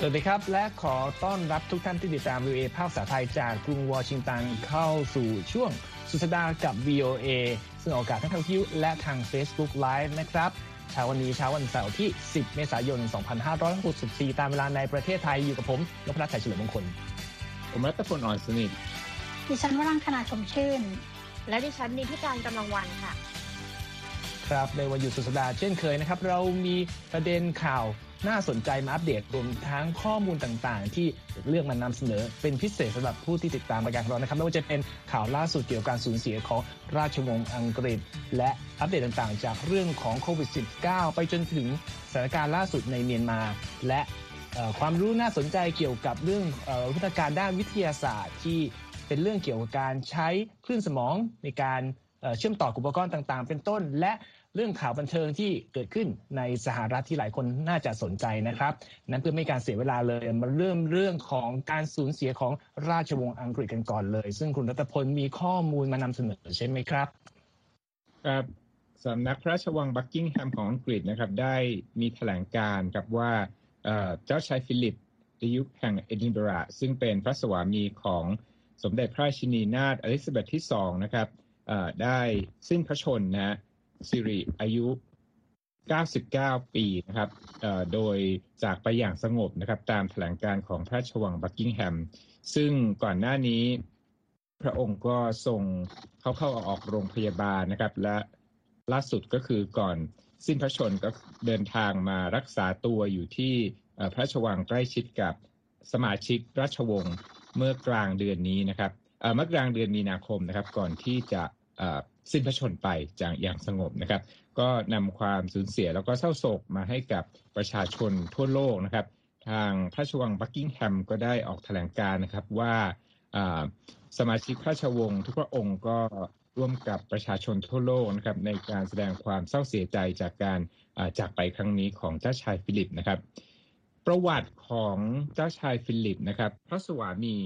สวัสดีครับ และขอต้อนรับทุกท่านที่ติดตาม VOA ภาคภาษาไทยจากกรุงวอชิงตันเข้าสู่ช่วงสุดสัปดาห์กับ VOA ซึ่งออกอากาศทั้งทางวิทยุและทาง Facebook Live นะครับเช้าวันนี้เช้าวันเสาร์ที่ 10 เมษายน 2564 ตามเวลาในประเทศไทยอยู่กับผมนพรัตน์ชัยเฉลิมมงคล ผมรัตพลอ่อนสนิทดิฉันวรังคณาชมชื่น และดิฉันนิติการกำลังวันค่ะ ครับในวันหยุดสุดสัปดาห์เช่นเคยนะครับ เรามีประเด็นข่าว น่าสนใจมาอัปเดตรวมทั้งข้อมูลต่างๆ ที่เลือกมานำเสนอ เป็นพิเศษสำหรับผู้ที่ติดตามรายการของเรานะครับไม่ว่าจะเป็นข่าวล่าสุดเกี่ยวกับการสูญเสียของราชวงศ์อังกฤษ และอัปเดตต่างๆ จากเรื่องของโควิด -19 ไปจนถึงสถานการณ์ล่าสุดในเมียนมา และความรู้น่าสนใจเกี่ยวกับเรื่องวิทยาการด้านวิทยาศาสตร์ที่เป็นเรื่องเกี่ยวกับการใช้คลื่นสมองในการเชื่อมต่ออุปกรณ์ต่างๆ เป็นต้น และ เรื่องข่าวบันเทิงที่เกิดขึ้นในสหรัฐที่หลายคนน่าจะสนใจนะครับ นั้นเพื่อไม่การเสียเวลาเลยมาเริ่มเรื่องของการสูญเสียของราชวงศ์อังกฤษกันก่อนเลย ซึ่งคุณรัตพลมีข้อมูลมานำเสนอใช่ไหมครับครับสำนักพระราชวังบักกิงแฮมของอังกฤษนะครับได้มีแถลงการณ์ครับว่าเจ้าชายฟิลิปดยุคแห่งเอดินบะระซึ่งเป็นพระสวามีของสมเด็จพระชินีนาถอลิซาเบธที่สองนะครับได้สิ้นพระชนนะ สิริอายุ 99 ปีนะครับโดยจากไปอย่างสงบนะครับตามแถลงการของพระราชวังบักกิงแฮม ซึ่งก่อนหน้านี้พระองค์ก็ทรงเขาเข้าออกโรงพยาบาลนะครับ และล่าสุดก็คือก่อนสิ้นพระชนก็เดินทางมารักษาตัวอยู่ที่พระราชวังใกล้ชิดกับสมาชิกราชวงศ์เมื่อกลางเดือนนี้นะครับเมื่อกลางเดือนมีนาคมนะครับ ก่อนที่จะ สิ้นพระชนไปจากอย่างสงบนะครับ ก็นำความสูญเสียแล้วก็เศร้าโศกมาให้กับประชาชนทั่วโลกนะครับ ทางพระชวังบักกิงแฮมก็ได้ออกแถลงการนะครับว่าสมาชิกพระชวงศ์ทุกพระองค์ก็ร่วมกับประชาชนทั่วโลกนะครับในการแสดงความเศร้าเสียใจจากการจากไปครั้งนี้ของเจ้าชายฟิลิปนะครับ ประวัติของเจ้าชายฟิลิปนะครับ พระสวามี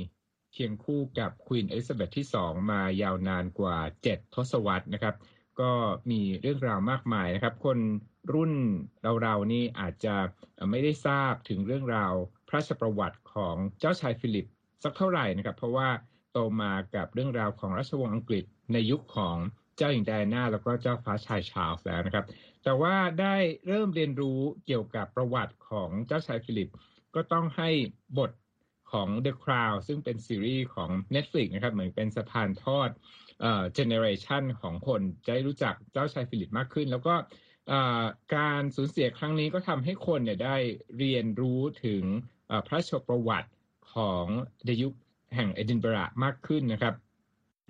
เคียงคู่กับควีนเอลิซาเบธที่สองมายาวนานกว่า 7 ทศวรรษนะครับ ก็มีเรื่องราวมากมายนะครับ คนรุ่นเราๆนี่อาจจะไม่ได้ทราบถึงเรื่องราวพระราชประวัติของเจ้าชายฟิลิปสักเท่าไหร่นะครับ เพราะว่าโตมากับเรื่องราวของราชวงศ์อังกฤษในยุคของเจ้าหญิงไดอาน่าแล้วก็เจ้าฟ้าชายชาร์ลส์แล้วนะครับ แต่ว่าได้เริ่มเรียนรู้เกี่ยวกับประวัติของเจ้าชายฟิลิป ก็ต้องให้บท ของ The Crown ซึ่งเป็นซีรีส์ของ Netflix นะครับเหมือนเป็นสะพานทอดเอ่อ generation ของคนจะได้รู้จักเจ้าชายฟิลิปมากขึ้น แล้วก็การสูญเสียครั้งนี้ก็ทำให้คนเนี่ยได้เรียนรู้ถึงพระราชประวัติของดยุคแห่งเอดินบะระมากขึ้นนะครับ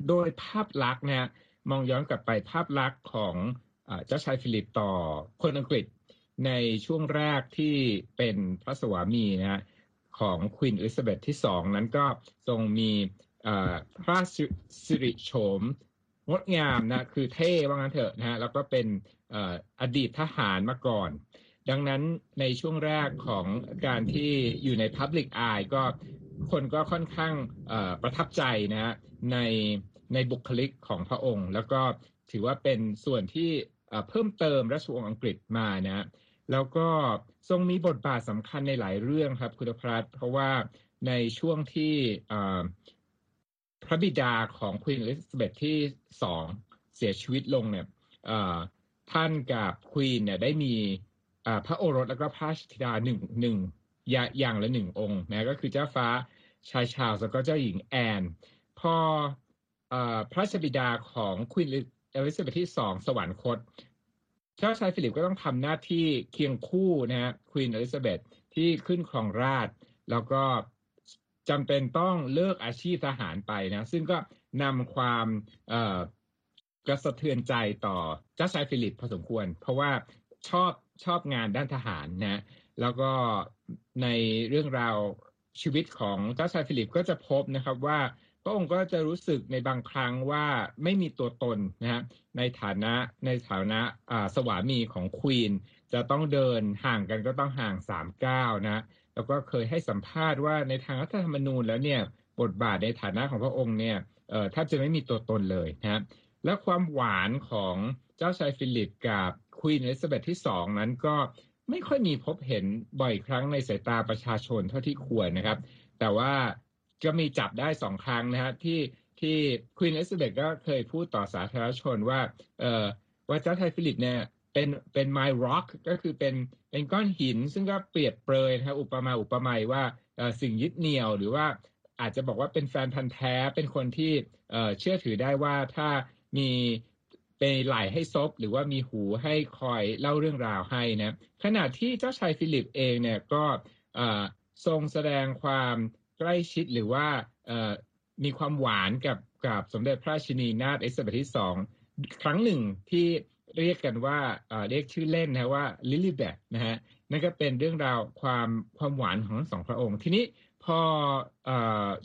โดยภาพลักษณ์เนี่ยมองย้อนกลับไปภาพลักษณ์ของเจ้าชายฟิลิปต่อคนอังกฤษในช่วงแรกที่เป็นพระสวามีนะฮะ ของควีนอลิซาเบธที่สองนั้นก็ทรงมีพระสิริโฉมงดงามนะคือเท่ว่างั้นเถอะนะฮะแล้วก็เป็นอดีตทหารมาก่อน ดังนั้นในช่วงแรกของการที่อยู่ใน Public Eye ก็คนก็ค่อนข้างประทับใจนะฮะในในบุคลิกของพระองค์ แล้วก็ถือว่าเป็นส่วนที่เพิ่มเติมราชวงศ์อังกฤษมานะ แล้วก็ทรงมีบทบาทสำคัญในหลายเรื่องครับคุณพรัตเพราะว่าในช่วงที่พระบิดาของควีนอลิซาเบธที่สองเสียชีวิตลงเนี่ยท่านกับควีนเนี่ยได้มีพระโอรสแล้วก็พระราชธิดาหนึ่งหนึ่งอย่างละหนึ่งองค์นะก็คือเจ้าฟ้าชายชาร์ลส์แล้วก็เจ้าหญิงแอน พอพระราชบิดาของควีนอลิซาเบธที่สองสวรรคต เจ้าชายฟิลิปก็ต้องทำหน้าที่เคียงคู่นะฮะควีนอลิซาเบธที่ขึ้นครองราชย์ แล้วก็จำเป็นต้องเลิกอาชีพทหารไปนะ ซึ่งก็นำความกระสะเทือนใจต่อเจ้าชายฟิลิปพอสมควร เพราะว่าชอบชอบงานด้านทหารนะแล้วก็ในเรื่องราวชีวิตของเจ้าชายฟิลิปก็จะพบนะครับว่า พระองค์ก็จะรู้สึกในบางครั้งว่าไม่มีตัวตนนะฮะในฐานะในฐานะสวามีของควีนจะต้องเดินห่างกันก็ต้องห่างสามก้าวนะแล้วก็เคยให้สัมภาษณ์ว่าในทางรัฐธรรมนูญแล้วเนี่ยบทบาทในฐานะของพระองค์เนี่ยแทบจะไม่มีตัวตนเลยนะและความหวานของเจ้าชายฟิลิปกับควีนอลิซาเบธที่สองนั้นก็ไม่ค่อยมีพบเห็นบ่อยครั้งในสายตาประชาชนเท่าที่ควรนะครับ แต่ว่า ก็มีจับได้สองครั้งนะฮะที่ที่ควีนเอลิซาเบธก็เคยพูดต่อสาธารณชนว่าเอ่อว่าเจ้าชายฟิลิปเนี่ยเป็นเป็น my rock ก็คือเป็นเป็นก้อนหิน ซึ่งก็เปรียบเปรยนะครับอุปมาอุปไมยว่าสิ่งยึดเหนี่ยวหรือว่าอาจจะบอกว่าเป็นแฟนพันธ์แท้เป็นคนที่เชื่อถือได้ว่าถ้ามีเป็นไหลให้ซบหรือว่ามีหูให้คอยเล่าเรื่องราวให้นะขณะที่เจ้าชายฟิลิปเองเนี่ยก็ทรงแสดงความ ใกล้ชิดหรือว่ามีความหวานกับกับสมเด็จพระชินีนาถเอลิซาเบธที่สองครั้งหนึ่งที่เรียกกันว่าเรียกชื่อเล่นนะว่าลิลี่แบทนะฮะนั่นก็เป็นเรื่องราวความความหวานของทั้งสองพระองค์ ทีนี้พออ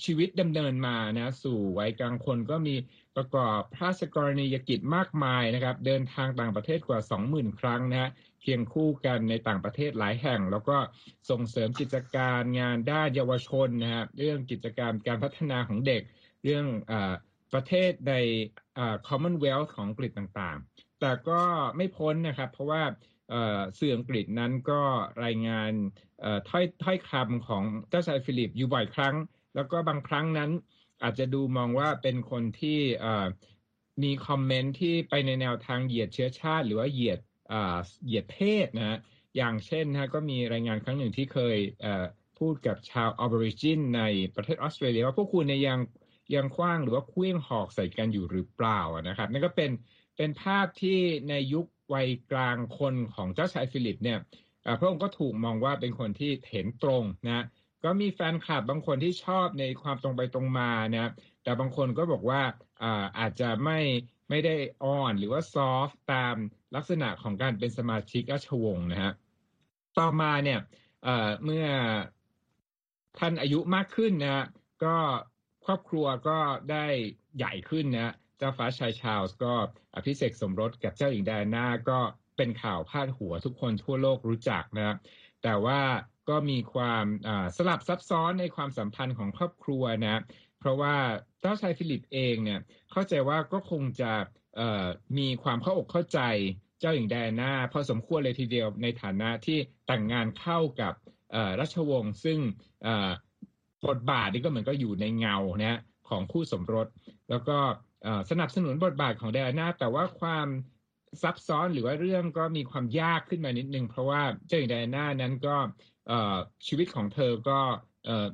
ชีวิตดำเนินมานะสู่วัยกลางคนก็มีประกอบพระราชกรณียกิจมากมายนะครับ เดินทางต่างประเทศกว่า 20,000 ครั้งนะฮะเคียงคู่กันในต่างประเทศหลายแห่ง แล้วก็ส่งเสริมกิจการงานด้านเยาวชนนะฮะเรื่องกิจกรรมการพัฒนาของเด็ก เรื่องอประเทศใน Commonwealth ของอังกฤษต่างๆ แต่ก็ไม่พ้นนะครับเพราะว่าสื่ออังกฤษนั้นก็รายงานถ้อยถ้อยคำของเจ้าชายฟิลิปอยู่บ่อยครั้ง แล้วก็บางครั้งนั้นอาจจะดูมองว่าเป็นคนที่มี comment ที่ไปในแนวทางเหยียดเชื้อชาติ หรือว่าเหยียด เหยียดเพศนะฮะอย่างเช่นนะก็มีรายงานครั้งหนึ่งที่เคยพูดกับชาว Aborigine ในประเทศออสเตรเลียว่าพวกคุณเนี่ยยังยังคว้างหรือว่าเคลื่องหอกใส่กันอยู่หรือเปล่านะครับนั่นก็เป็นเป็นภาพที่ในยุควัยกลางคนของเจ้าชายฟิลิปเนี่ยพระองค์ก็ถูกมองว่าเป็นคนที่เห็นตรงนะก็มีแฟนคลับบางคนที่ชอบในความตรงไปตรงมานะแต่บางคนก็บอกว่าอาจจะไม่ ไม่ได้อ่อนหรือว่าซอฟตามลักษณะของการเป็นสมาชิกราชวงศ์นะฮะต่อมาเนี่ยเมื่อท่านอายุมากขึ้นนะก็ครอบครัวก็ได้ใหญ่ขึ้นนะเจ้าฟ้าชายชาลส์ก็อภิเษกสมรสกับเจ้าหญิงไดอาน่าก็เป็นข่าวพาดหัวทุกคนทั่วโลกรู้จักนะแต่ว่าก็มีความสลับซับซ้อนในความสัมพันธ์ของครอบครัวนะ ราะว่าเจ้าชายฟิลิปเองเนี่ยเข้าใจว่าก็คงจะมีความเข้าอกเข้าใจเจ้าหญิงไดอาน่าพอสมควรเลยทีเดียวในฐานะที่แต่งงานเข้ากับราชวงศ์ซึ่งบทบาทนี่ก็เหมือนก็อยู่ในเงานะของคู่สมรส แล้วก็สนับสนุนบทบาทของไดอาน่าแต่ว่าความซับซ้อนหรือว่าเรื่องก็มีความยากขึ้นมานิดนึง เพราะว่าเจ้าหญิงไดอาน่านั้นก็ชีวิตของเธอก็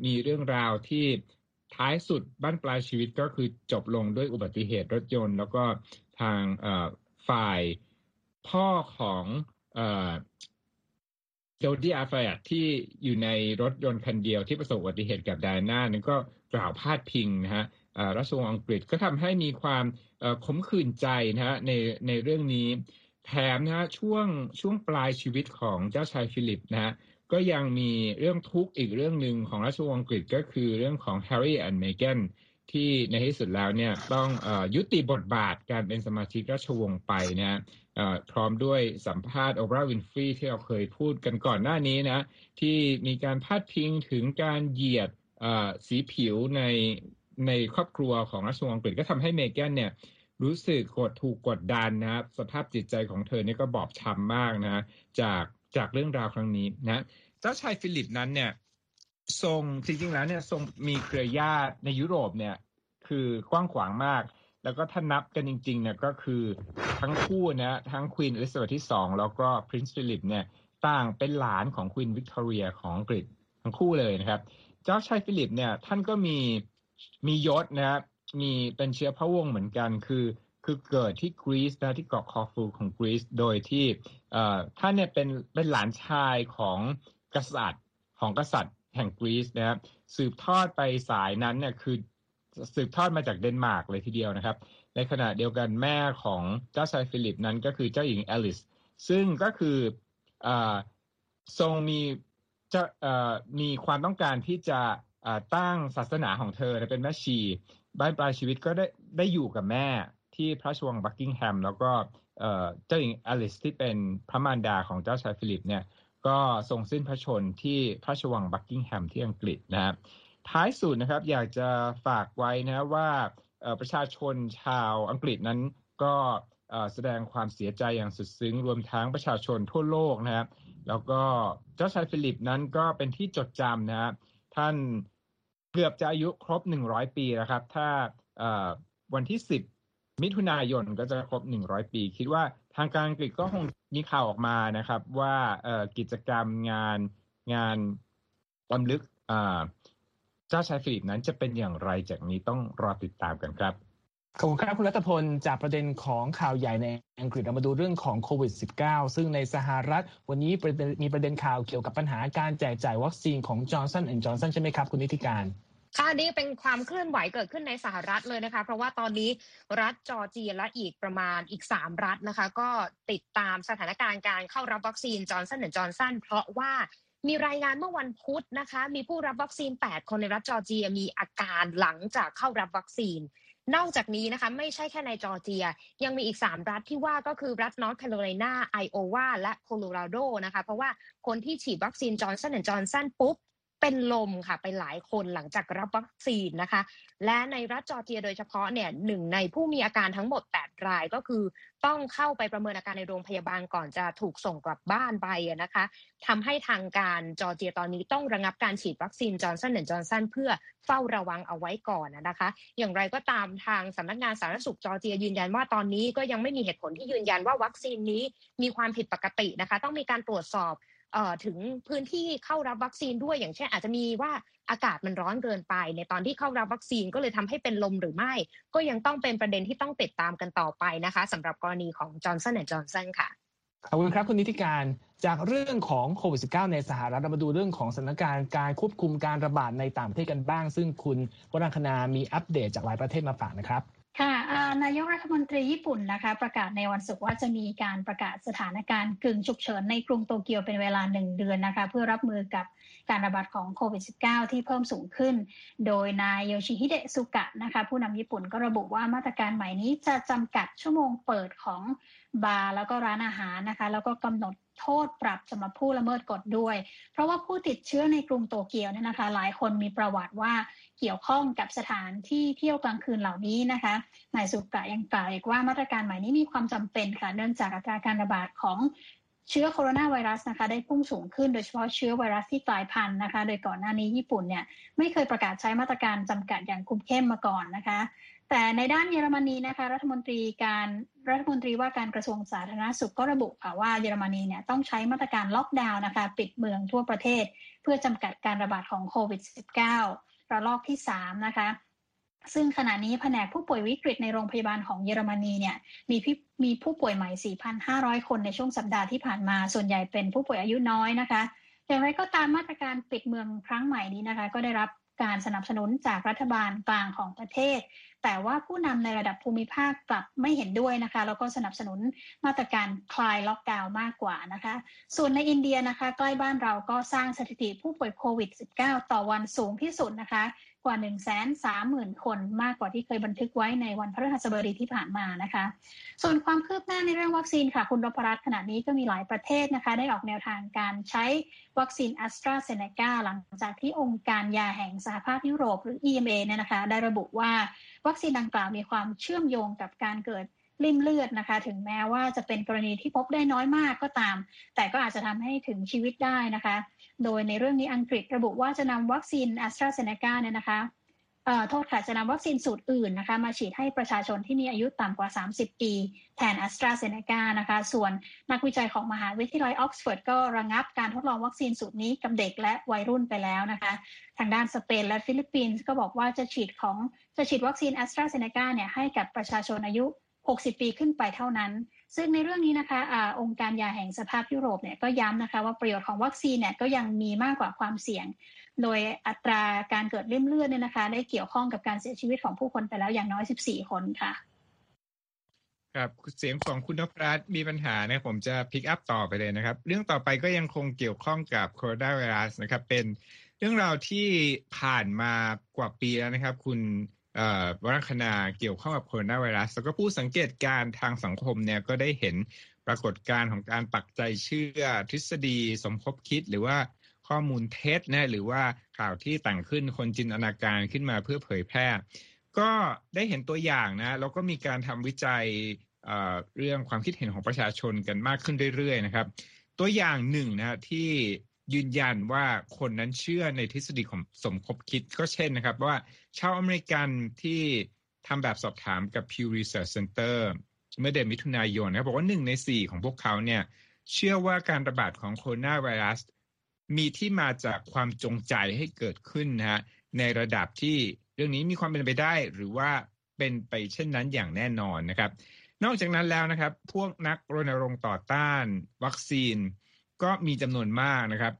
มีเรื่องราวที่ ท้ายสุดบ้านปลายชีวิตก็คือจบลงด้วยอุบัติเหตุรถยนต์ แล้วก็ทางฝ่ายพ่อของโดดี้อัลฟาเยดที่อยู่ในรถยนต์คันเดียวที่ประสบอุบัติเหตุกับไดอาน่านั้นก็กล่าวพาดพิงนะฮะราชวงศ์อังกฤษก็ทำให้มีความขมขื่นใจนะฮะในในเรื่องนี้ แถมนะฮะช่วงช่วงปลายชีวิตของเจ้าชายฟิลิปนะฮะ ก็ยังมีเรื่องทุกข์อีกเรื่องหนึ่งของราชวงศ์อังกฤษก็คือเรื่องของแฮร์รี่และเมแกนที่ในที่สุดแล้วเนี่ยต้องอยุติบทบาทการเป็นสมาชิกราชวงศ์ไปนะพร้อมด้วยสัมภาษณ์โอปราห์วินฟรีที่เราเคยพูดกันก่อนหน้านี้นะ ที่มีการพาดพิงถึงการเหยียดสีผิวในในครอบครัวของราชวงศ์อังกฤษก็ทำให้เมแกนเนี่ยรู้สึกกดถูกกดดันนะครับ สภาพจิตใจของเธอเนี่ยก็บอบช้ำมากนะ จากจากเรื่องราวครั้งนี้นะ เจ้าชายฟิลิปนั้นเนี่ย ทรงจริงๆแล้วเนี่ยทรงมีเครือญาติในยุโรปเนี่ย คือกว้างขวางมาก แล้วก็ถ้านับกันจริงๆเนี่ยก็คือทั้งคู่นะทั้งควีนอลิซาเบธที่สองแล้วก็ Prince ฟิลิปเนี่ยต่างเป็นหลานของควีนวิกตอเรียของอังกฤษทั้งคู่เลยนะครับ เจ้าชายฟิลิปเนี่ยท่านก็มีมียศนะครับมีเป็นเชื้อพระวงศ์เหมือนกันคือคือเกิดที่กรีซนะที่เกาะคอฟูของกรีซโดยที่ท่านเนี่ยเป็นเป็นหลานชายของ กษัตริย์ของกษัตริย์แห่งกรีซนะครับสืบทอดไปสายนั้นเนี่ยคือสืบทอดมาจากเดนมาร์กเลยทีเดียวนะครับ ในขณะเดียวกันแม่ของเจ้าชายฟิลิปนั้นก็คือเจ้าหญิงแอลิสซึ่งก็คืออทรงมีจะมีความต้องการที่จะตั้งศาสนาของเธอเป็นแม่ชี บั้นปลายชีวิตก็ได้ได้อยู่กับแม่ที่พระราชวังบักกิงแฮม แล้วก็เจ้าหญิงอลิสที่เป็นพระมารดาของเจ้าชายฟิลิปเนี่ย ก็ทรงสิ้นพระชนม์ที่พระราชวังบักกิงแฮมที่อังกฤษนะครับท้ายสุดนะครับอยากจะฝากไว้นะว่าประชาชนชาวอังกฤษนั้นก็แสดงความเสียใจอย่างสุดซึ้ง รวมทั้งประชาชนทั่วโลกนะครับ แล้วก็เจ้าชายฟิลิปนั้นก็เป็นที่จดจำนะฮะท่านเกือบจะอายุครบ 100 ปีแล้วครับ ถ้าวันที่ 10 มิถุนายนก็จะครบ 100 ปี คิดว่าทางการอังกฤษก็คงมีข่าวออกมานะครับ ว่ากิจกรรมงานงานลำลึกเจ้าชายฟิลิปนั้นจะเป็นอย่างไรจากนี้ต้องรอติดตามกันครับขอบคุณครับคุณรัตพลจากประเด็นของข่าวใหญ่ในอังกฤษเรามาดูเรื่องของโควิด -19 ซึ่งในสหรัฐ วันนี้มีประเด็นข่าวเกี่ยวกับปัญหาการแจกจ่ายวัคซีนของจอร์นสันแอนด์จอร์นสันใช่ไหมครับ คุณนิติการ ค่ะนี่เป็นความเคลื่อนไหวเกิดขึ้นในสหรัฐเลยนะคะ เพราะว่าตอนนี้รัฐจอร์เจียและอีกประมาณอีก 3 รัฐนะคะ ก็ติดตามสถานการณ์การเข้ารับวัคซีนจอร์นสันแอนด์จอร์นสันเพราะว่ามีรายงานเมื่อวันพุธนะคะ มีผู้รับวัคซีน 8 คนในรัฐจอร์เจียมีอาการหลังจากเข้ารับวัคซีน นอกจากนี้นะคะ ไม่ใช่แค่ในจอร์เจีย ยังมีอีก 3 รัฐที่ว่าก็คือรัฐนอร์ทแคโรไลนาไอโอวาและโคโลราโดนะคะ เพราะว่าคนที่ฉีดวัคซีนจอห์นสันแอนด์จอห์นสันปุ๊บ เป็นลมค่ะไปหลายคนหลังจากรับวัคซีนนะคะ และในรัฐจอร์เจียโดยเฉพาะเนี่ยหนึ่งในผู้มีอาการทั้งหมด 8 รายก็คือต้องเข้าไปประเมินอาการในโรงพยาบาลก่อนจะถูกส่งกลับบ้านไปนะคะทำให้ทางการจอร์เจียตอนนี้ต้องระงับการฉีดวัคซีนจอห์นสันแอนด์จอห์นสันเพื่อเฝ้าระวังเอาไว้ก่อนนะคะ อย่างไรก็ตามทางสำนักงานสาธารณสุขจอร์เจียยืนยันว่าตอนนี้ก็ยังไม่มีเหตุผลที่ยืนยันว่าวัคซีนนี้มีความผิดปกตินะคะ ต้องมีการตรวจสอบ ถึงพื้นที่เข้ารับวัคซีนด้วยอย่างเช่นอาจจะมีว่าอากาศมันร้อนเกินไป ในตอนที่เข้ารับวัคซีนก็เลยทำให้เป็นลมหรือไม่ ก็ยังต้องเป็นประเด็นที่ต้องติดตามกันต่อไปนะคะสำหรับกรณีของจอห์นสันและจอห์นสันค่ะขอบคุณครับคุณนิติการจากเรื่องของโควิด -19 ในสหรัฐเรามาดูเรื่องของสถานการณ์การควบคุมการระบาดในต่างประเทศกันบ้าง ซึ่งคุณวรังคณามีอัปเดตจากหลายประเทศมาฝากนะครับ ค่ะนายกรัฐมนตรีญี่ปุ่นนะคะ ประกาศในวันศุกร์ว่าจะมีการประกาศสถานการณ์กึ่งฉุกเฉินในกรุงโตเกียวเป็นเวลาหนึ่งเดือนนะคะ เพื่อรับมือกับการระบาดของโควิด -19 ที่เพิ่มสูงขึ้น โดยนายโยชิฮิเดะสุกะนะคะ ผู้นำญี่ปุ่นก็ระบุว่ามาตรการใหม่นี้จะจำกัดชั่วโมงเปิดของบาร์แล้วก็ร้านอาหารนะคะ แล้วก็กำหนด โทษปรับสำหรับผู้ละเมิดกฎด้วย เพราะว่าผู้ติดเชื้อในกรุงโตเกียวเนี่ยนะคะ หลายคนมีประวัติว่าเกี่ยวข้องกับสถานที่เที่ยวกลางคืนเหล่านี้นะคะนายสุกะยังกล่าวอีกว่ามาตรการใหม่นี้มีความจำเป็นค่ะเนื่องจากอัตราการระบาดของเชื้อโคโรนาไวรัสนะคะ ได้พุ่งสูงขึ้นโดยเฉพาะเชื้อไวรัสที่กลายพันธุ์นะคะ โดยก่อนหน้านี้ญี่ปุ่นเนี่ยไม่เคยประกาศใช้มาตรการจำกัดอย่างคุมเข้มมาก่อนนะคะ แต่ในด้านเยอรมนีนะคะรัฐมนตรีการรัฐมนตรีว่าการกระทรวงสาธารณสุขก็ระบุค่ะว่าเยอรมนีเนี่ยต้องใช้มาตรการล็อกดาวน์นะคะปิดเมืองทั่วประเทศ เพื่อจำกัดการระบาดของโควิด -19 ระลอกที่ 3 นะคะซึ่งขณะนี้แผนกผู้ป่วยวิกฤตในโรงพยาบาลของเยอรมนีเนี่ยมีมีผู้ป่วยใหม่ 4,500 คนในช่วงสัปดาห์ที่ผ่านมา ส่วนใหญ่เป็นผู้ป่วยอายุน้อยนะคะ อย่างไรก็ตามมาตรการปิดเมืองครั้งใหม่นี้นะคะ ก็ได้รับ การสนับสนุนจากรัฐบาลกลางของประเทศ แต่ว่าผู้นำในระดับภูมิภาคกลับไม่เห็นด้วยนะคะ แล้วก็สนับสนุนมาตรการคลายล็อกดาวน์มากกว่านะคะ ส่วนในอินเดียนะคะ ใกล้บ้านเราก็สร้างสถิติผู้ป่วยโควิด -19 ต่อวันสูงที่สุดนะคะ กว่า 1 3 0 0 0 0 คน มากกว่าที่เคยบันทึกไว้ในวันพฤหัสบดีที่ผ่านมานะคะ ส่วนความคืบหน้าในเรื่องวัคซีนค่ะ คุณนพรัตน์ขณะนี้ก็มีหลายประเทศนะคะ ได้ออกแนวทางการใช้วัคซีนแอสตราเซเนกาหลังจากที่องค์การยาแห่งสหภาพยุโรปหรือ EMA เนี่ยนะคะ ได้ระบุว่าวัคซีนดังกล่าวมีความเชื่อมโยงกับการเกิดลิ่มเลือดนะคะ ถึงแม้ว่าจะเป็นกรณีที่พบได้น้อยมากก็ตาม แต่ก็อาจจะทำให้ถึงชีวิตได้นะคะ โดยในเรื่องนี้อังกฤษระบุว่าจะนำวัคซีนแอสตราเซเนกาเนี่ยนะคะโทษค่ะจะนำวัคซีนสูตรอื่นนะคะมาฉีดให้ประชาชนที่มีอายุต่ำกว่า 30 ปี แทนแอสตราเซเนกานะคะ ส่วนนักวิจัยของมหาวิทยาลัยอ็อกซ์ฟอร์ดก็ระงับการทดลองวัคซีนสูตรนี้กับเด็กและวัยรุ่นไปแล้วนะคะ ทางด้านสเปนและฟิลิปปินส์ก็บอกว่าจะฉีดของจะฉีดวัคซีนแอสตราเซเนกาเนี่ยให้กับประชาชนอายุ 60 ปีขึ้นไปเท่านั้น ซึ่งในเรื่องนี้นะคะอะองค์การยาแห่งสหภาพยุโรปเนี่ยก็ย้ำนะคะว่าประโยชน์ของวัคซีนเนี่ยก็ยังมีมากกว่าความเสี่ยง โดยอัตราการเกิดลิ่มเลือดเนี่ยนะคะ ได้เกี่ยวข้องกับการเสียชีวิตของผู้คนไปแล้วอย่างน้อย 14 คนค่ะครับเสียงของคุณนพรัตน์มีปัญหานะผมจะ pick up ต่อไปเลยนะครับ เรื่องต่อไปก็ยังคงเกี่ยวข้องกับโคโรนาไวรัสนะครับ เป็นเรื่องราวที่ผ่านมากว่าปีแล้วนะครับ คุณ วรัคณาเกี่ยวข้องกับโคโรนาไวรัสแล้วก็ผู้สังเกตการทางสังคมเนี่ยก็ได้เห็นปรากฏการณ์ของการปักใจเชื่อทฤษฎีสมคบคิดหรือว่าข้อมูลเท็จนะหรือว่าข่าวที่แต่งขึ้นคนจินตนาการขึ้นมาเพื่อเผยแพร่ ก็ได้เห็นตัวอย่างนะแล้วก็มีการทำวิจัยเรื่องความคิดเห็นของประชาชนกันมากขึ้นเรื่อยๆนะครับ ตัวอย่างหนึ่งนะที่ ยืนยันว่าคนนั้นเชื่อในทฤษฎีของสมคบคิดก็เช่นนะครับ ว่าชาวอเมริกันที่ทำแบบสอบถามกับ Pew Research Center เมื่อเดือนมิถุนายนนะบอกว่าหนึ่งในสี่ของพวกเขาเนี่ยเชื่อว่าการระบาดของโคโรนาไวรัส มีที่มาจากความจงใจให้เกิดขึ้นนะฮะในระดับที่เรื่องนี้มีความเป็นไปได้หรือว่าเป็นไปเช่นนั้นอย่างแน่นอนนะครับ นอกจากนั้นแล้วนะครับ พวกนักรณรงค์ต่อต้าน วัคซีน ก็มีจำนวนมากนะครับ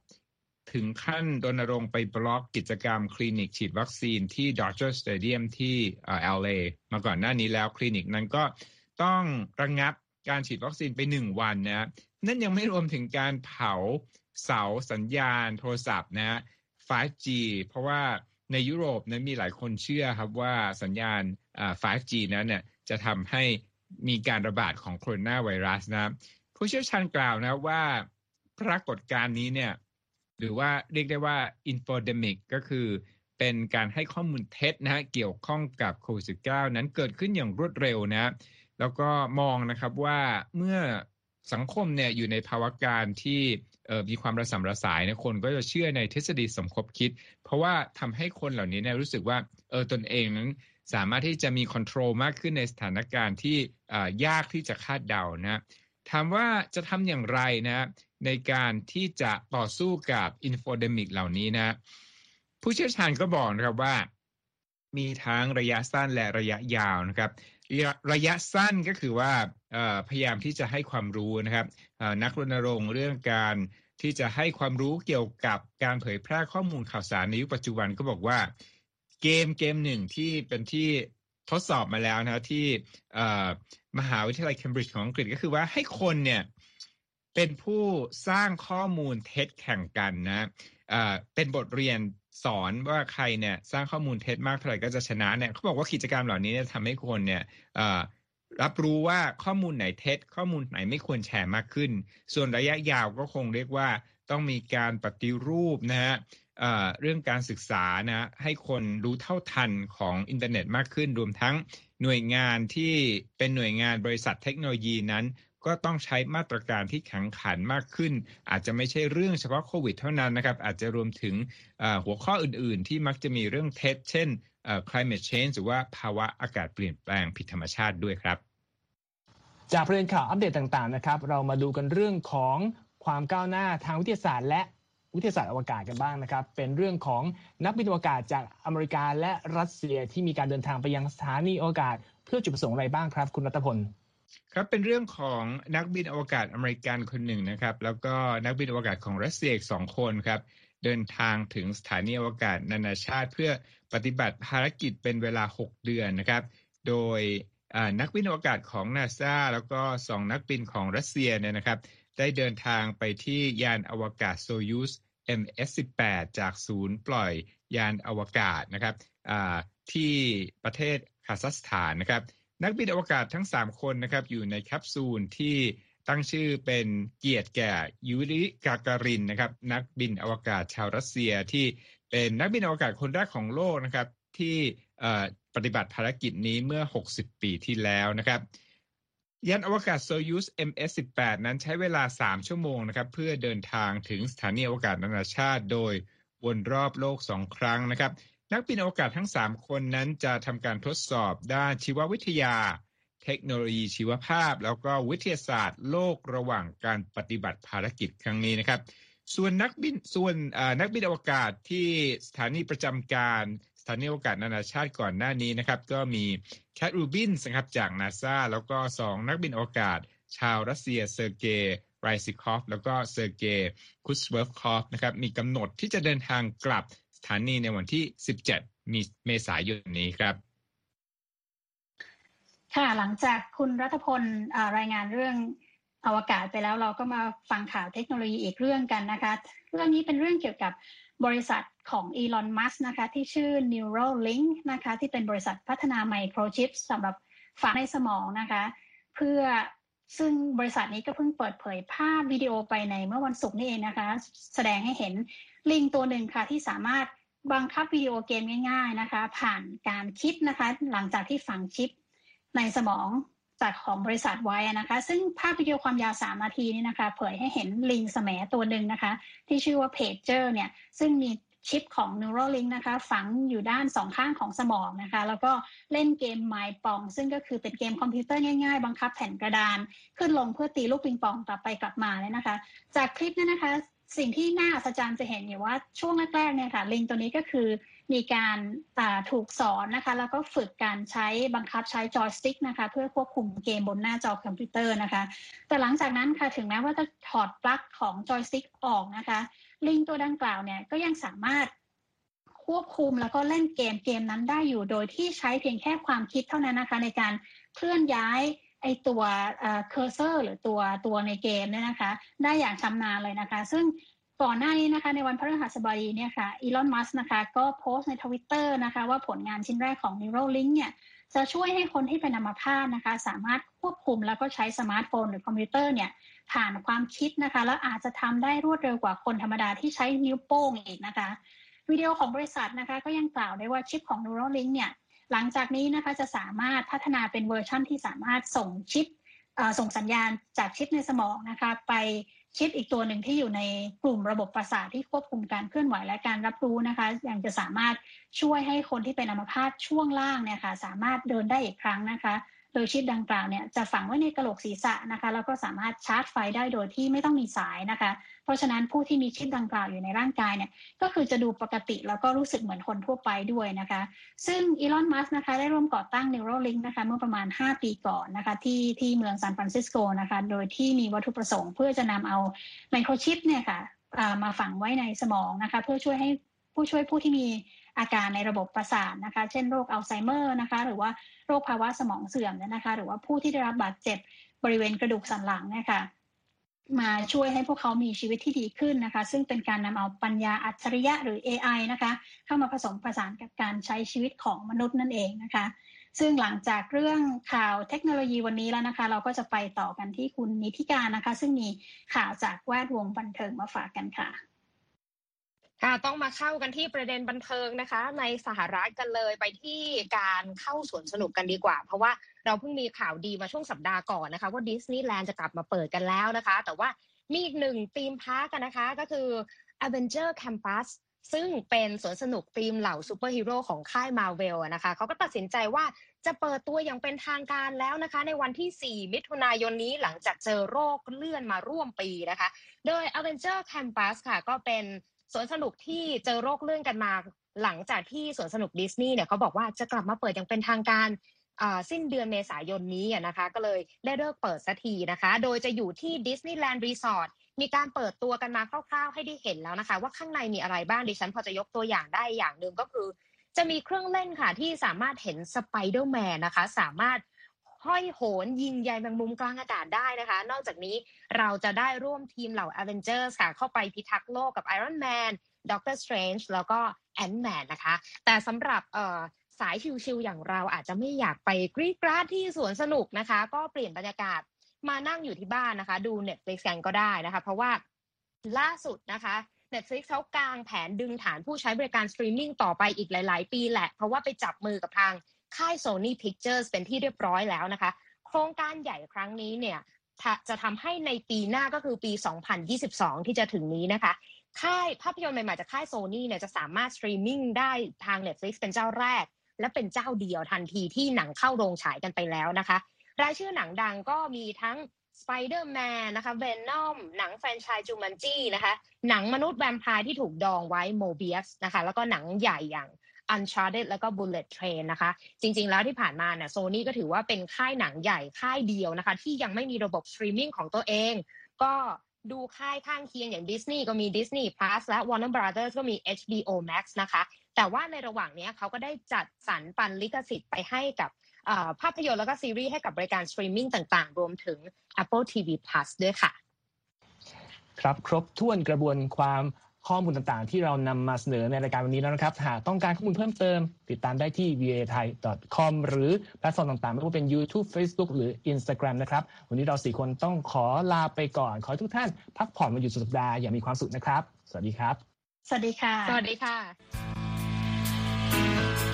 ถึงขั้นรณรงค์ไปบล็อกกิจกรรมคลินิกฉีดวัคซีนที่ Dodger Stadium ที่เอลเอมาก่อนหน้านี้แล้วคลินิกนั้นก็ต้องระงงับการฉีดวัคซีนไปหนึ่งวันนะนั่นยังไม่รวมถึงการเผาเสาสัญญาณโทรศัพท์นะ 5G เพราะว่าในยุโรปนั้นมีหลายคนเชื่อครับว่าสัญญาณ 5G นั้นเนี่ยจะทำให้มีการระบาดของโคโรนาไวรัสนะ ผู้เชี่ยวชาญกล่าวนะว่า ปรากฏการณ์นี้เนี่ย หรือว่าเรียกได้ว่า infodemic ก็คือเป็นการให้ข้อมูลเท็จนะฮะเกี่ยวข้องกับโควิด -19 นั้นเกิดขึ้นอย่างรวดเร็วนะ แล้วก็มองนะครับว่าเมื่อสังคมเนี่ยอยู่ในภาวะการที่มีความระสำระสายนะคนก็จะเชื่อในทฤษฎีสมคบคิด เพราะว่าทำให้คนเหล่านี้เนี่ยรู้สึกว่าเออตนเองนั้นสามารถที่จะมี control มากขึ้นในสถานการณ์ที่ยากที่จะคาดเดานะ ถามว่าจะทำอย่างไรนะในการที่จะต่อสู้กับ infodemic เหล่านี้นะ ผู้เชี่ยวชาญก็บอกนะครับว่า มีทั้งระยะสั้นและระยะยาวนะครับ ระยะสั้นก็คือว่าพยายามที่จะให้ความรู้นะครับนักรณรงค์เรื่องการที่จะให้ความรู้เกี่ยวกับการเผยแพร่ข้อมูลข่าวสารในยุคปัจจุบันก็บอกว่าเกมเกมหนึ่งที่เป็นที่ ทดสอบมาแล้วนะที่มหาวิทยาลัยเคมบริดจ์ของอังกฤษก็คือว่าให้คนเนี่ยเป็นผู้สร้างข้อมูลเท็จแข่งกันนะเป็นบทเรียนสอนว่าใครเนี่ยสร้างข้อมูลเท็จมากเท่าไหร่ก็จะชนะเนี่ยเขาบอกว่ากิจกรรมเหล่านี้ทำให้คนเนี่ยรับรู้ว่าข้อมูลไหนเท็จ ข้อมูลไหนไม่ควรแชร์มากขึ้น ส่วนระยะยาวก็คงเรียกว่าต้องมีการปฏิรูปนะฮะ เรื่องการศึกษานะให้คนรู้เท่าทันของอินเทอร์เน็ตมากขึ้น รวมทั้งหน่วยงานที่เป็นหน่วยงานบริษัทเทคโนโลยีนั้น ก็ต้องใช้มาตรการที่แข็งขันมากขึ้น อาจจะไม่ใช่เรื่องเฉพาะโควิดเท่านั้นนะครับ อาจจะรวมถึงหัวข้ออื่นๆ ที่มักจะมีเรื่องเท็จเช่น climate change หรือว่าภาวะอากาศเปลี่ยนแปลงผิดธรรมชาติด้วยครับ จากประเด็นข่าวอัปเดตต่างๆนะครับ เรามาดูกันเรื่องของความก้าวหน้าทางวิทยาศาสตร์และ วิทยาศาสตร์อวกาศกันบ้างนะครับ เป็นเรื่องของนักบินอวกาศจากอเมริกาและรัสเซียที่มีการเดินทางไปยังสถานีอวกาศ เพื่อจุดประสงค์อะไรบ้างครับ คุณรัตพลครับเป็นเรื่องของนักบินอวกาศอเมริกันคนหนึ่งนะครับ แล้วก็นักบินอวกาศของรัสเซียอีกสองคนครับเดินทางถึงสถานีอวกาศนานาชาติ เพื่อปฏิบัติภารกิจเป็นเวลา 6 เดือนนะครับ โดยนักบินอวกาศของนาซาแล้วก็สองนักบินของรัสเซียเนี่ยนะครับ ได้เดินทางไปที่ยานอวกาศโซยูส MS-18 จากศูนย์ปล่อยยานอวกาศนะครับที่ประเทศคาซัคสถานนะครับ นักบินอวกาศทั้ง 3 คนนะครับอยู่ในแคปซูลที่ตั้งชื่อเป็นเกียรติแก่ยูริกาการินนะครับ นักบินอวกาศชาวรัสเซียที่เป็นนักบินอวกาศคนแรกของโลกนะครับที่ปฏิบัติภารกิจนี้เมื่อ 60 ปีที่แล้วนะครับ ยานอวกาศโซยูส MS-18 นั้นใช้เวลา 3 ชั่วโมงนะครับ เพื่อเดินทางถึงสถานีอวกาศนานาชาติ โดยวนรอบโลก 2 ครั้งนะครับ นักบินอวกาศทั้ง 3 คนนั้นจะทำการทดสอบด้านชีววิทยา เทคโนโลยีชีวภาพ แล้วก็วิทยาศาสตร์โลกระหว่างการปฏิบัติภารกิจครั้งนี้นะครับ ส่วนนักบินส่วนนักบินอวกาศที่สถานีประจำการ สถานีอวกาศนานาชาติก่อนหน้านี้นะครับ ก็มีเคทรูบินส์นะครับจากนาซาแล้วก็ 2 นักบินอวกาศ ชาวรัสเซียเซอร์เกย์ไรซิคอฟแล้วก็เซอร์เกย์คุดสเวิร์ชคอฟนะครับมีกำหนดที่จะเดินทางกลับสถานีในวันที่ 17 มีเมษายนนี้ครับค่ะหลังจากคุณรัฐพลรายงานเรื่องอวกาศไปแล้วเราก็มาฟังข่าวเทคโนโลยีอีกเรื่องกันนะคะ เรื่องนี้เป็นเรื่องเกี่ยวกับ บริษัทของอีลอนมัสนะคะที่ชื่อ Neuralink นะคะที่เป็นบริษัทพัฒนาไมโครชิปสำหรับฝังในสมองนะคะ เพื่อซึ่งบริษัทนี้ก็เพิ่งเปิดเผยภาพวิดีโอไปในเมื่อวันศุกร์นี่เองนะคะ แสดงให้เห็นลิงตัวหนึ่งค่ะที่สามารถบังคับวิดีโอเกมง่าย ๆนะคะ ผ่านการคิดนะคะ หลังจากที่ฝังชิปในสมอง จากของบริษัทไว้นะคะ ซึ่งภาพวิดีโอความยาว 3 นาทีนี่นะคะ เผยให้เห็นลิงแสมตัวหนึ่งนะคะ ที่ชื่อว่าเพจเจอร์เนี่ยซึ่งมีชิปของ Neuralink นะคะ ฝังอยู่ด้านสองข้างของสมองนะคะ แล้วก็เล่นเกม MindPong ซึ่งก็คือเป็นเกมคอมพิวเตอร์ง่ายๆ บังคับแผ่นกระดาน ขึ้นลงเพื่อตีลูกปิงปองกลับไปกลับมาเลยนะคะ จากคลิปนี้นะคะ สิ่งที่น่าอัศจรรย์จะเห็นอยู่ว่าช่วงแรกๆเนี่ยค่ะลิงตัวนี้ก็คือ มีการถูกสอนนะคะ แล้วก็ฝึกการใช้บังคับใช้จอยสติ๊กนะคะ เพื่อควบคุมเกมบนหน้าจอคอมพิวเตอร์นะคะ แต่หลังจากนั้นค่ะถึงแม้ว่าจะถอดปลั๊กของจอยสติ๊กออกนะคะ ลิงตัวดังกล่าวเนี่ยก็ยังสามารถควบคุมแล้วก็เล่นเกมเกมนั้นได้อยู่โดยที่ใช้เพียงแค่ความคิดเท่านั้นนะคะ ในการเคลื่อนย้ายไอตัว cursor หรือตัวตัวในเกมเนี่ยนะคะ ได้อย่างชำนาญเลยนะคะ ซึ่ง ก่อนหน้านี้นะคะในวันพฤหัสบดีเนี่ยค่ะอีลอนมัสก์นะคะก็โพสต์ในทวิตเตอร์นะคะว่าผลงานชิ้นแรกของ Neuralink เนี่ยจะช่วยให้คนที่เป็นอัมพาตนะคะ สามารถควบคุมแล้วก็ใช้สมาร์ทโฟนหรือคอมพิวเตอร์เนี่ยผ่านความคิดนะคะ แล้วอาจจะทำได้รวดเร็วกว่าคนธรรมดาที่ใช้นิ้วโป้งอีกนะคะวิดีโอของบริษัทนะคะ ก็ยังกล่าวได้ว่าชิปของ Neuralink เนี่ยหลังจากนี้นะคะจะสามารถพัฒนาเป็นเวอร์ชั่นที่สามารถส่งชิปส่งสัญญาณจากชิปในสมองนะคะ ไป ชิปอีกตัวหนึ่งที่อยู่ในกลุ่มระบบประสาทที่ควบคุมการเคลื่อนไหวและการรับรู้นะคะ ยังจะสามารถช่วยให้คนที่เป็นอัมพาตช่วงล่างเนี่ยค่ะสามารถเดินได้อีกครั้งนะคะ โดยชิปดังกล่าวเนี่ยจะฝังไว้ในกระโหลกศีรษะนะคะแล้วก็สามารถชาร์จไฟได้โดยที่ไม่ต้องมีสายนะคะ เพราะฉะนั้นผู้ที่มีชิปดังกล่าวอยู่ในร่างกายเนี่ยก็คือจะดูปกติแล้วก็รู้สึกเหมือนคนทั่วไปด้วยนะคะ ซึ่งอีลอนมัสนะคะได้ร่วมก่อตั้ง Neuralink นะคะเมื่อประมาณ 5 ปีก่อนนะคะที่ที่เมืองซานฟรานซิสโกนะคะโดยที่มีวัตถุประสงค์ เพื่อจะนำเอาไมโครชิปเนี่ยค่ะมาฝังไว้ในสมองนะคะเพื่อช่วยให้ผู้ช่วยผู้ที่มี อาการในระบบประสาทนะคะ เช่นโรคอัลไซเมอร์นะคะ หรือว่าโรคภาวะสมองเสื่อมนะคะ หรือว่าผู้ที่ได้รับบาดเจ็บบริเวณกระดูกสันหลังนะคะมาช่วยให้พวกเขามีชีวิตที่ดีขึ้นนะคะ ซึ่งเป็นการนำเอาปัญญาอัจฉริยะหรือ AI นะคะ เข้ามาผสมผสานกับการใช้ชีวิตของมนุษย์นั่นเองนะคะ ซึ่งหลังจากเรื่องข่าวเทคโนโลยีวันนี้แล้วนะคะ เราก็จะไปต่อกันที่คุณนิติการนะคะ ซึ่งมีข่าวจากแวดวงบันเทิงมาฝากกันค่ะ ค่ะต้องมาเข้ากันที่ประเด็นบันเทิงนะคะ ในสหรัฐกันเลยไปที่การเข้าสวนสนุกกันดีกว่า เพราะว่าเราเพิ่งมีข่าวดีมาช่วงสัปดาห์ก่อนนะคะ ว่าดิสนีย์แลนด์จะกลับมาเปิดกันแล้วนะคะ แต่ว่ามีอีกหนึ่ง theme park กันนะคะ ก็คือ Avengers Campus ซึ่งเป็นสวนสนุกธีมเหล่าซูเปอร์ฮีโร่ของค่ายมาร์เวลนะคะเขาก็ตัดสินใจว่าจะเปิดตัวอย่างเป็นทางการแล้วนะคะ ในวันที่ 4 มิถุนายนนี้หลังจากเจอโรคเลื่อนมาร่วมปีนะคะ โดย Avengers Campus ค่ะก็เป็น สวนสนุกที่เจอโรคเลื่อนกันมา หลังจากที่สวนสนุกดิสนีย์เนี่ยเขาบอกว่าจะกลับมาเปิดอย่างเป็นทางการสิ้นเดือนเมษายนนี้นะคะ ก็เลยได้ฤกษ์เปิดสักทีนะคะ โดยจะอยู่ที่ดิสนีย์แลนด์รีสอร์ทมีการเปิดตัวกันมาคร่าวๆให้ได้เห็นแล้วนะคะ ว่าข้างในมีอะไรบ้างดิฉันพอจะยกตัวอย่างได้อย่างหนึ่งก็คือ จะมีเครื่องเล่นค่ะที่สามารถเห็นสไปเดอร์แมนนะคะ สามารถ ห้อยโหนยิงใยแมงมุมกลางอากาศได้นะคะ นอกจากนี้เราจะได้ร่วมทีมเหล่า a v e n g e r s ค่ะ เข้าไปพิทักษ์โลกกับ Iron Man Doctor Strange แล้วก็ Ant-Man นะคะ แต่สำหรับสายชิวๆอย่างเราอาจจะไม่อยากไปกรี๊ดกร๊าดที่สวนสนุกนะคะ ก็เปลี่ยนบรรยากาศมานั่งอยู่ที่บ้านนะคะ ดู Netflix กันก็ได้นะคะ เพราะว่าล่าสุดนะคะ Netflix เขากางแผนดึงฐานผู้ใช้บริการสตรีมมิ่งต่อไปอีกหลาย ๆ ปีแหละ เพราะว่าไปจับมือกับทาง ค่าย Sony Pictures เป็นที่เรียบร้อยแล้วนะคะ โครงการใหญ่ครั้งนี้เนี่ยจะทำให้ในปีหน้าก็คือปี 2022 ที่จะถึงนี้นะคะ ค่ายภาพยนตร์ใหม่ๆจากค่ายโซนี่เนี่ยจะสามารถสตรีมมิ่งได้ทาง Netflix เป็นเจ้าแรก และเป็นเจ้าเดียวทันทีที่หนังเข้าโรงฉายกันไปแล้วนะคะ รายชื่อหนังดังก็มีทั้ง Spider-Man นะคะ Venom หนังแฟรนไชส์ Jumanji นะคะ หนังมนุษย์แวมไพร์ที่ถูกดองไว้ Morbius นะคะ แล้วก็หนังใหญ่อย่าง Uncharted แล้วก็ Bullet Train นะคะ จริง ๆ แล้วที่ผ่านมาเนี่ยโซนี่ก็ถือว่าเป็นค่ายหนังใหญ่ค่ายเดียวนะคะ ที่ยังไม่มีระบบสตรีมมิ่งของตัวเอง ก็ดูค่ายข้างเคียงอย่างดิสนีย์ก็มี Disney Plus และ Warner Brothers ก็มี HBO Max นะคะ แต่ว่าในระหว่างนี้เขาก็ได้จัดสรรปันลิขสิทธิ์ไปให้กับภาพยนตร์แล้วก็ซีรีส์ให้กับบริการสตรีมมิ่งต่างๆ รวมถึง Apple TV Plus ด้วยค่ะ ครับครบถ้วนกระบวนความ ข้อมูลต่างๆ ที่เรานำมาเสนอในรายการวันนี้แล้วนะครับ หากต้องการข้อมูลเพิ่มเติม ติดตามได้ที่ va thai com หรือแพลตฟอร์มต่างๆ ไม่ว่าเป็น YouTube Facebook หรือ Instagram นะครับ วันนี้เราสี่คนต้องขอลาไปก่อน ขอให้ทุกท่าน พักผ่อนมาอยู่สุดสัปดาห์อย่างมีความสุขนะครับ สวัสดีครับ สวัสดีค่ะ สวัสดีค่ะ